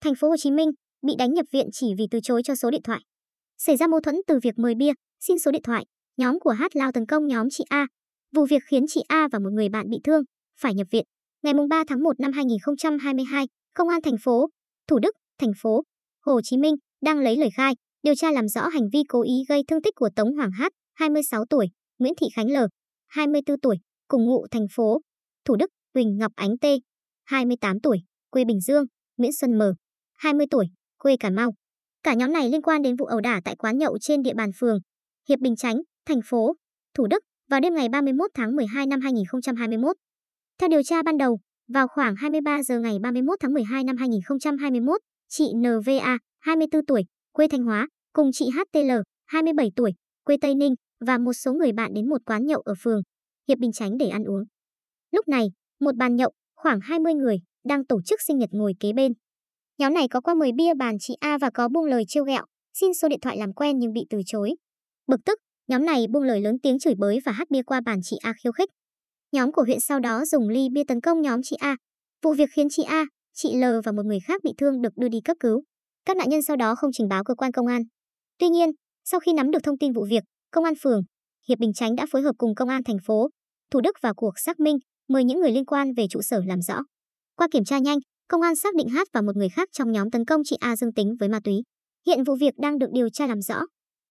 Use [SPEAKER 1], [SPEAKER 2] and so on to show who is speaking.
[SPEAKER 1] thành phố Hồ Chí Minh, bị đánh nhập viện chỉ vì từ chối cho số điện thoại. Xảy ra mâu thuẫn từ việc mời bia, xin số điện thoại, nhóm của Hát lao tấn công nhóm chị A. Vụ việc khiến chị A và một người bạn bị thương, phải nhập viện. Ngày 3 tháng 1 năm 2022, Công an thành phố Thủ Đức, thành phố Hồ Chí Minh đang lấy lời khai, điều tra làm rõ hành vi cố ý gây thương tích của Tống Hoàng Hát, 26 tuổi, Nguyễn Thị Khánh L, 24 tuổi, cùng ngụ thành phố Thủ Đức, Huỳnh Ngọc Ánh T, 28 tuổi, quê Bình Dương, Nguyễn Xuân M, 20 tuổi, quê Cà Mau. Cả nhóm này liên quan đến vụ ẩu đả tại quán nhậu trên địa bàn phường Hiệp Bình Chánh, thành phố Thủ Đức vào đêm ngày 31 tháng 12 năm 2021. Theo điều tra ban đầu, vào khoảng 23 giờ ngày 31 tháng 12 năm 2021, chị NVA, 24 tuổi, quê Thanh Hóa, cùng chị HTL, 27 tuổi, quê Tây Ninh và một số người bạn đến một quán nhậu ở phường Hiệp Bình Chánh để ăn uống. Lúc này, một bàn nhậu, khoảng 20 người, đang tổ chức sinh nhật ngồi kế bên. Nhóm này có qua mời bia bàn chị A và có buông lời trêu ghẹo, xin số điện thoại làm quen nhưng bị từ chối. Bực tức, nhóm này buông lời lớn tiếng chửi bới và hát bia qua bàn chị A khiêu khích. Nhóm của huyện sau đó dùng ly bia tấn công nhóm chị A. Vụ việc khiến chị A, chị L và một người khác bị thương được đưa đi cấp cứu. Các nạn nhân sau đó không trình báo cơ quan công an. Tuy nhiên, sau khi nắm được thông tin vụ việc, công an phường Hiệp Bình Chánh đã phối hợp cùng công an thành phố Thủ Đức vào cuộc xác minh, mời những người liên quan về trụ sở làm rõ. Qua kiểm tra nhanh, công an xác định Hát và một người khác trong nhóm tấn công chị A dương tính với ma túy. Hiện vụ việc đang được điều tra làm rõ.